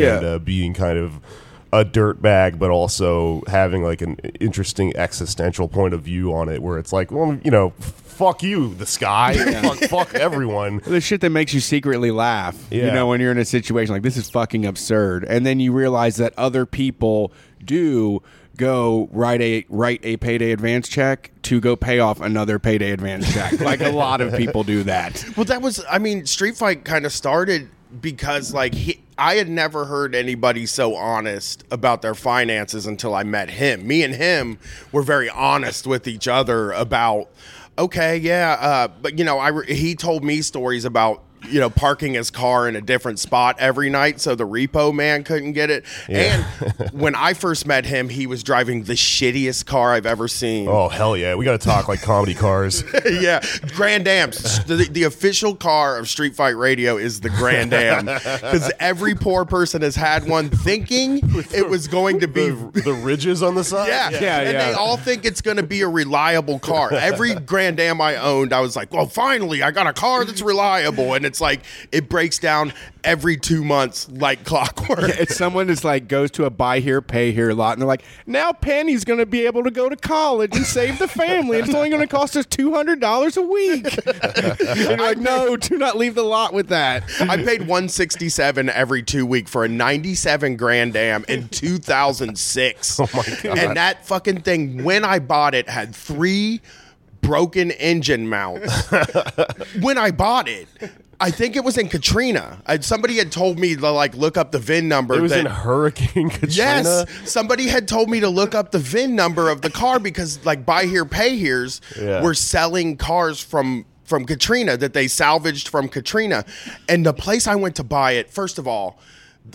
Yeah. uh, being kind of a dirtbag, but also having like an interesting existential point of view on it, where it's like, well, you know, fuck you, the sky, fuck, fuck everyone. the shit that makes you secretly laugh. You know, when you're in a situation like this is fucking absurd, and then you realize that other people do go write a write a payday advance check to go pay off another payday advance check. like a lot of people do that. Well, that was, I mean, Street Fight kind of started because, like, he, I had never heard anybody so honest about their finances until I met him. Me and him were very honest with each other about, okay, yeah, uh, but, you know, I he told me stories about, you know, parking his car in a different spot every night so the repo man couldn't get it. And when I first met him, he was driving the shittiest car I've ever seen. Oh hell yeah, we got to talk like comedy cars. yeah, Grand Am's the, the official car of Street Fight Radio is the Grand Am because every poor person has had one, thinking it was going to be. the, the ridges on the side. Yeah, Yeah, and yeah. they all think it's going to be a reliable car. Every Grand Am I owned, I was like, "Well, finally, I got a car that's reliable." And it's like it breaks down every two months like clockwork. It's someone that's like goes to a buy here, pay here lot, and they're like, now Penny's going to be able to go to college and save the family. and It's only going to cost us two hundred dollars a week. and you're like, no, do not leave the lot with that. I paid 167 every two week for a 97 Grand Am in 2006. Oh my god! And that fucking thing, when I bought it, had three broken engine mounts. when I bought it. I think it was in Katrina. I, somebody had told me to like look up the VIN number. It was that- in Hurricane Katrina. Yes, somebody had told me to look up the VIN number of the car because like buy here, pay here's Yeah. were selling cars from from Katrina that they salvaged from Katrina, and the place I went to buy it. First of all.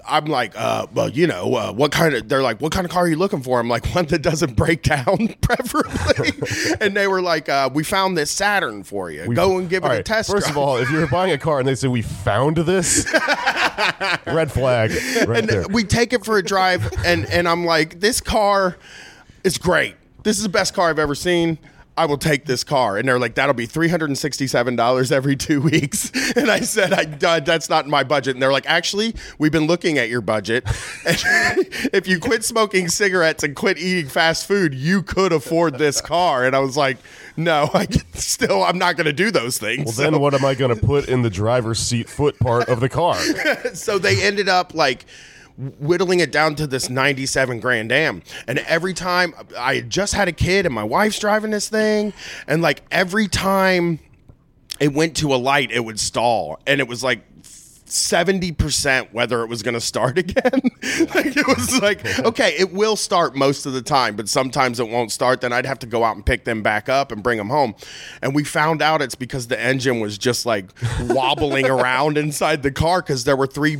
I'm like, uh, well, you know, uh, what kind of? They're like, what kind of car are you looking for? I'm like, one that doesn't break down, preferably. and they were like, uh, we found this Saturn for you. Go and give it All a test. First drive. of all, if you're buying a car and they say we found this, red flag right and there. we take it for a drive and and I'm like this car is great this is the best car I've ever seen I will take this car. And they're like that'll be $367 every 2 weeks. And I said I uh, that's not in my budget. And they're like actually we've been looking at your budget. And if you quit smoking cigarettes and quit eating fast food you could afford this car. And I was like no I still I'm not going to do those things. Well, then what am I going to put in the driver's seat foot part of the car? so they ended up like whittling it down to this 97 grand am and every time i just had a kid and my wife's driving this thing and like every time it went to a light it would stall and it was like 70% whether it was going to start again. like it was like, okay, it will start most of the time, but sometimes it won't start. Then I'd have to go out and pick them back up and bring them home. And we found out it's because the engine was just like wobbling around inside the car because there were three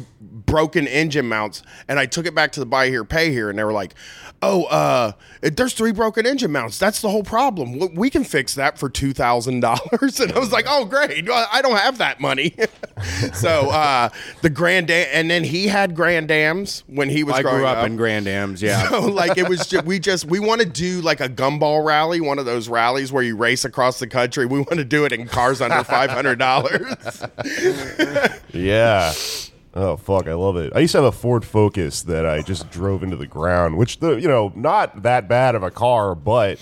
broken engine mounts. And I took it back to the buy here, pay here, and they were like, oh, uh, there's three broken engine mounts. That's the whole problem. We- can fix that for $2,000. And I was like, oh, great. I don't have that money. so uh, the Grand Am, and then he had Grand Ams when he was I growing grew up, up. in Grand Ams, yeah. So like it was just, we just we want to do like a gumball rally, one of those rallies where you race across the country. We want to do it in cars under five hundred dollars. Yeah. Oh fuck, I love it. I used to have a Ford Focus that I just drove into the ground, which the you know not that bad of a car, but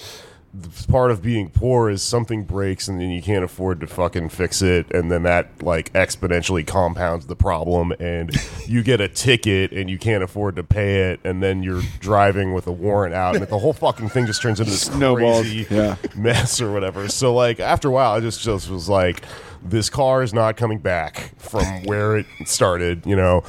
part of being poor is something breaks and then you can't afford to fucking fix it, and then that like exponentially compounds the problem, and you get a ticket and you can't afford to pay it, and then you're driving with a warrant out, and the whole fucking thing just turns into this Snowballs, crazy yeah. mess or whatever. So like after a while, I just just was like, this car is not coming back from where it started. You know,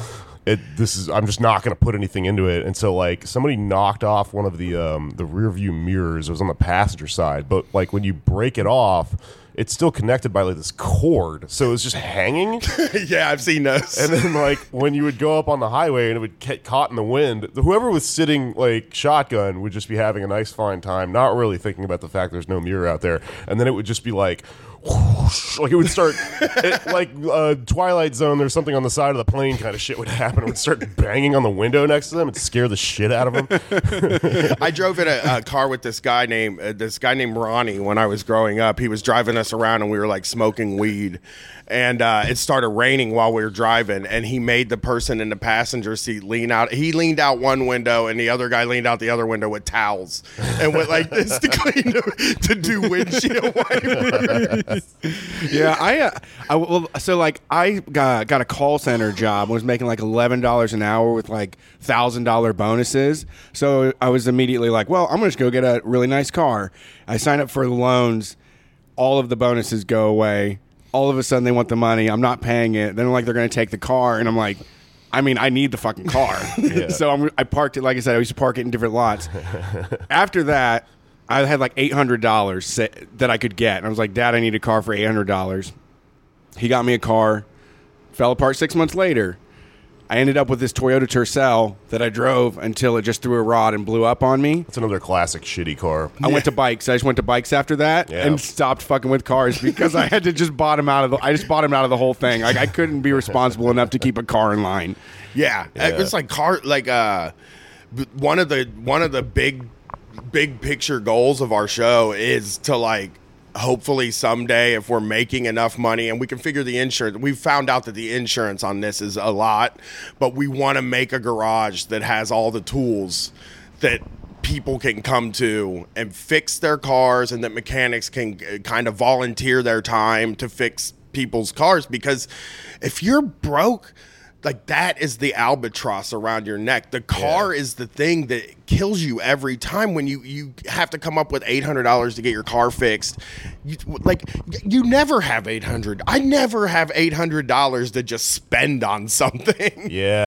it this is I'm just not going to put anything into it. And so like somebody knocked off one of the um, the rear view mirrors. It was on the passenger side, but like when you break it off. It's still connected by like this cord, so it was just hanging. yeah, I've seen those. And then, like, when you would go up on the highway and it would get caught in the wind, whoever was sitting, like, shotgun would just be having a nice, fine time, not really thinking about the fact there's no mirror out there. And then it would just be like, whoosh, like it would start it, like uh, Twilight Zone. There's something on the side of the plane, kind of shit would happen. It would start banging on the window next to them. It'd scare the shit out of them. I drove in a, a car with this guy named uh, this guy named Ronnie when I was growing up. He was driving us around and we were like smoking weed, and uh, it started raining while we were driving. And he made the person in the passenger seat lean out. He leaned out one window, and the other guy leaned out the other window with towels and went like this to clean the, to do windshield wipers. yeah, I, uh, I well, so like I got got a call center job. Was making like eleven dollars an hour with like thousand dollar bonuses. So I was immediately like, well, I'm gonna just go get a really nice car. I sign up for the loans. All of the bonuses go away. All of a sudden, they want the money. I'm not paying it. Then like they're gonna take the car, and I'm like. I mean, I need the fucking car. so I'm, I parked it, like I said, I used to park it in different lots. After that, I had like $800 that I could get. And I was like, Dad, I need a car for $800. He got me a car. Fell apart six months later. I ended up with this Toyota Tercel that I drove until it just threw a rod and blew up on me. That's another classic shitty car. I went to bikes. I just went to bikes after that Yeah. and stopped fucking with cars because I had to just bottom out of the. I just bottomed out of the whole thing. Like I couldn't be responsible enough to keep a car in line. Yeah, it's like car like uh one of the one of the big big picture goals of our show is to like hopefully someday if we're making enough money and we can figure the insurance we've found out that the insurance on this is a lot but we want to make a garage that has all the tools that people can come to and fix their cars and that mechanics can uh, kind of volunteer their time to fix people's cars because if you're broke like that is the albatross around your neck. The car is the thing that kills you every time when you you have to come up with eight hundred dollars to get your car fixed. You, like you never have eight hundred. I never have eight hundred dollars to just spend on something. Yeah.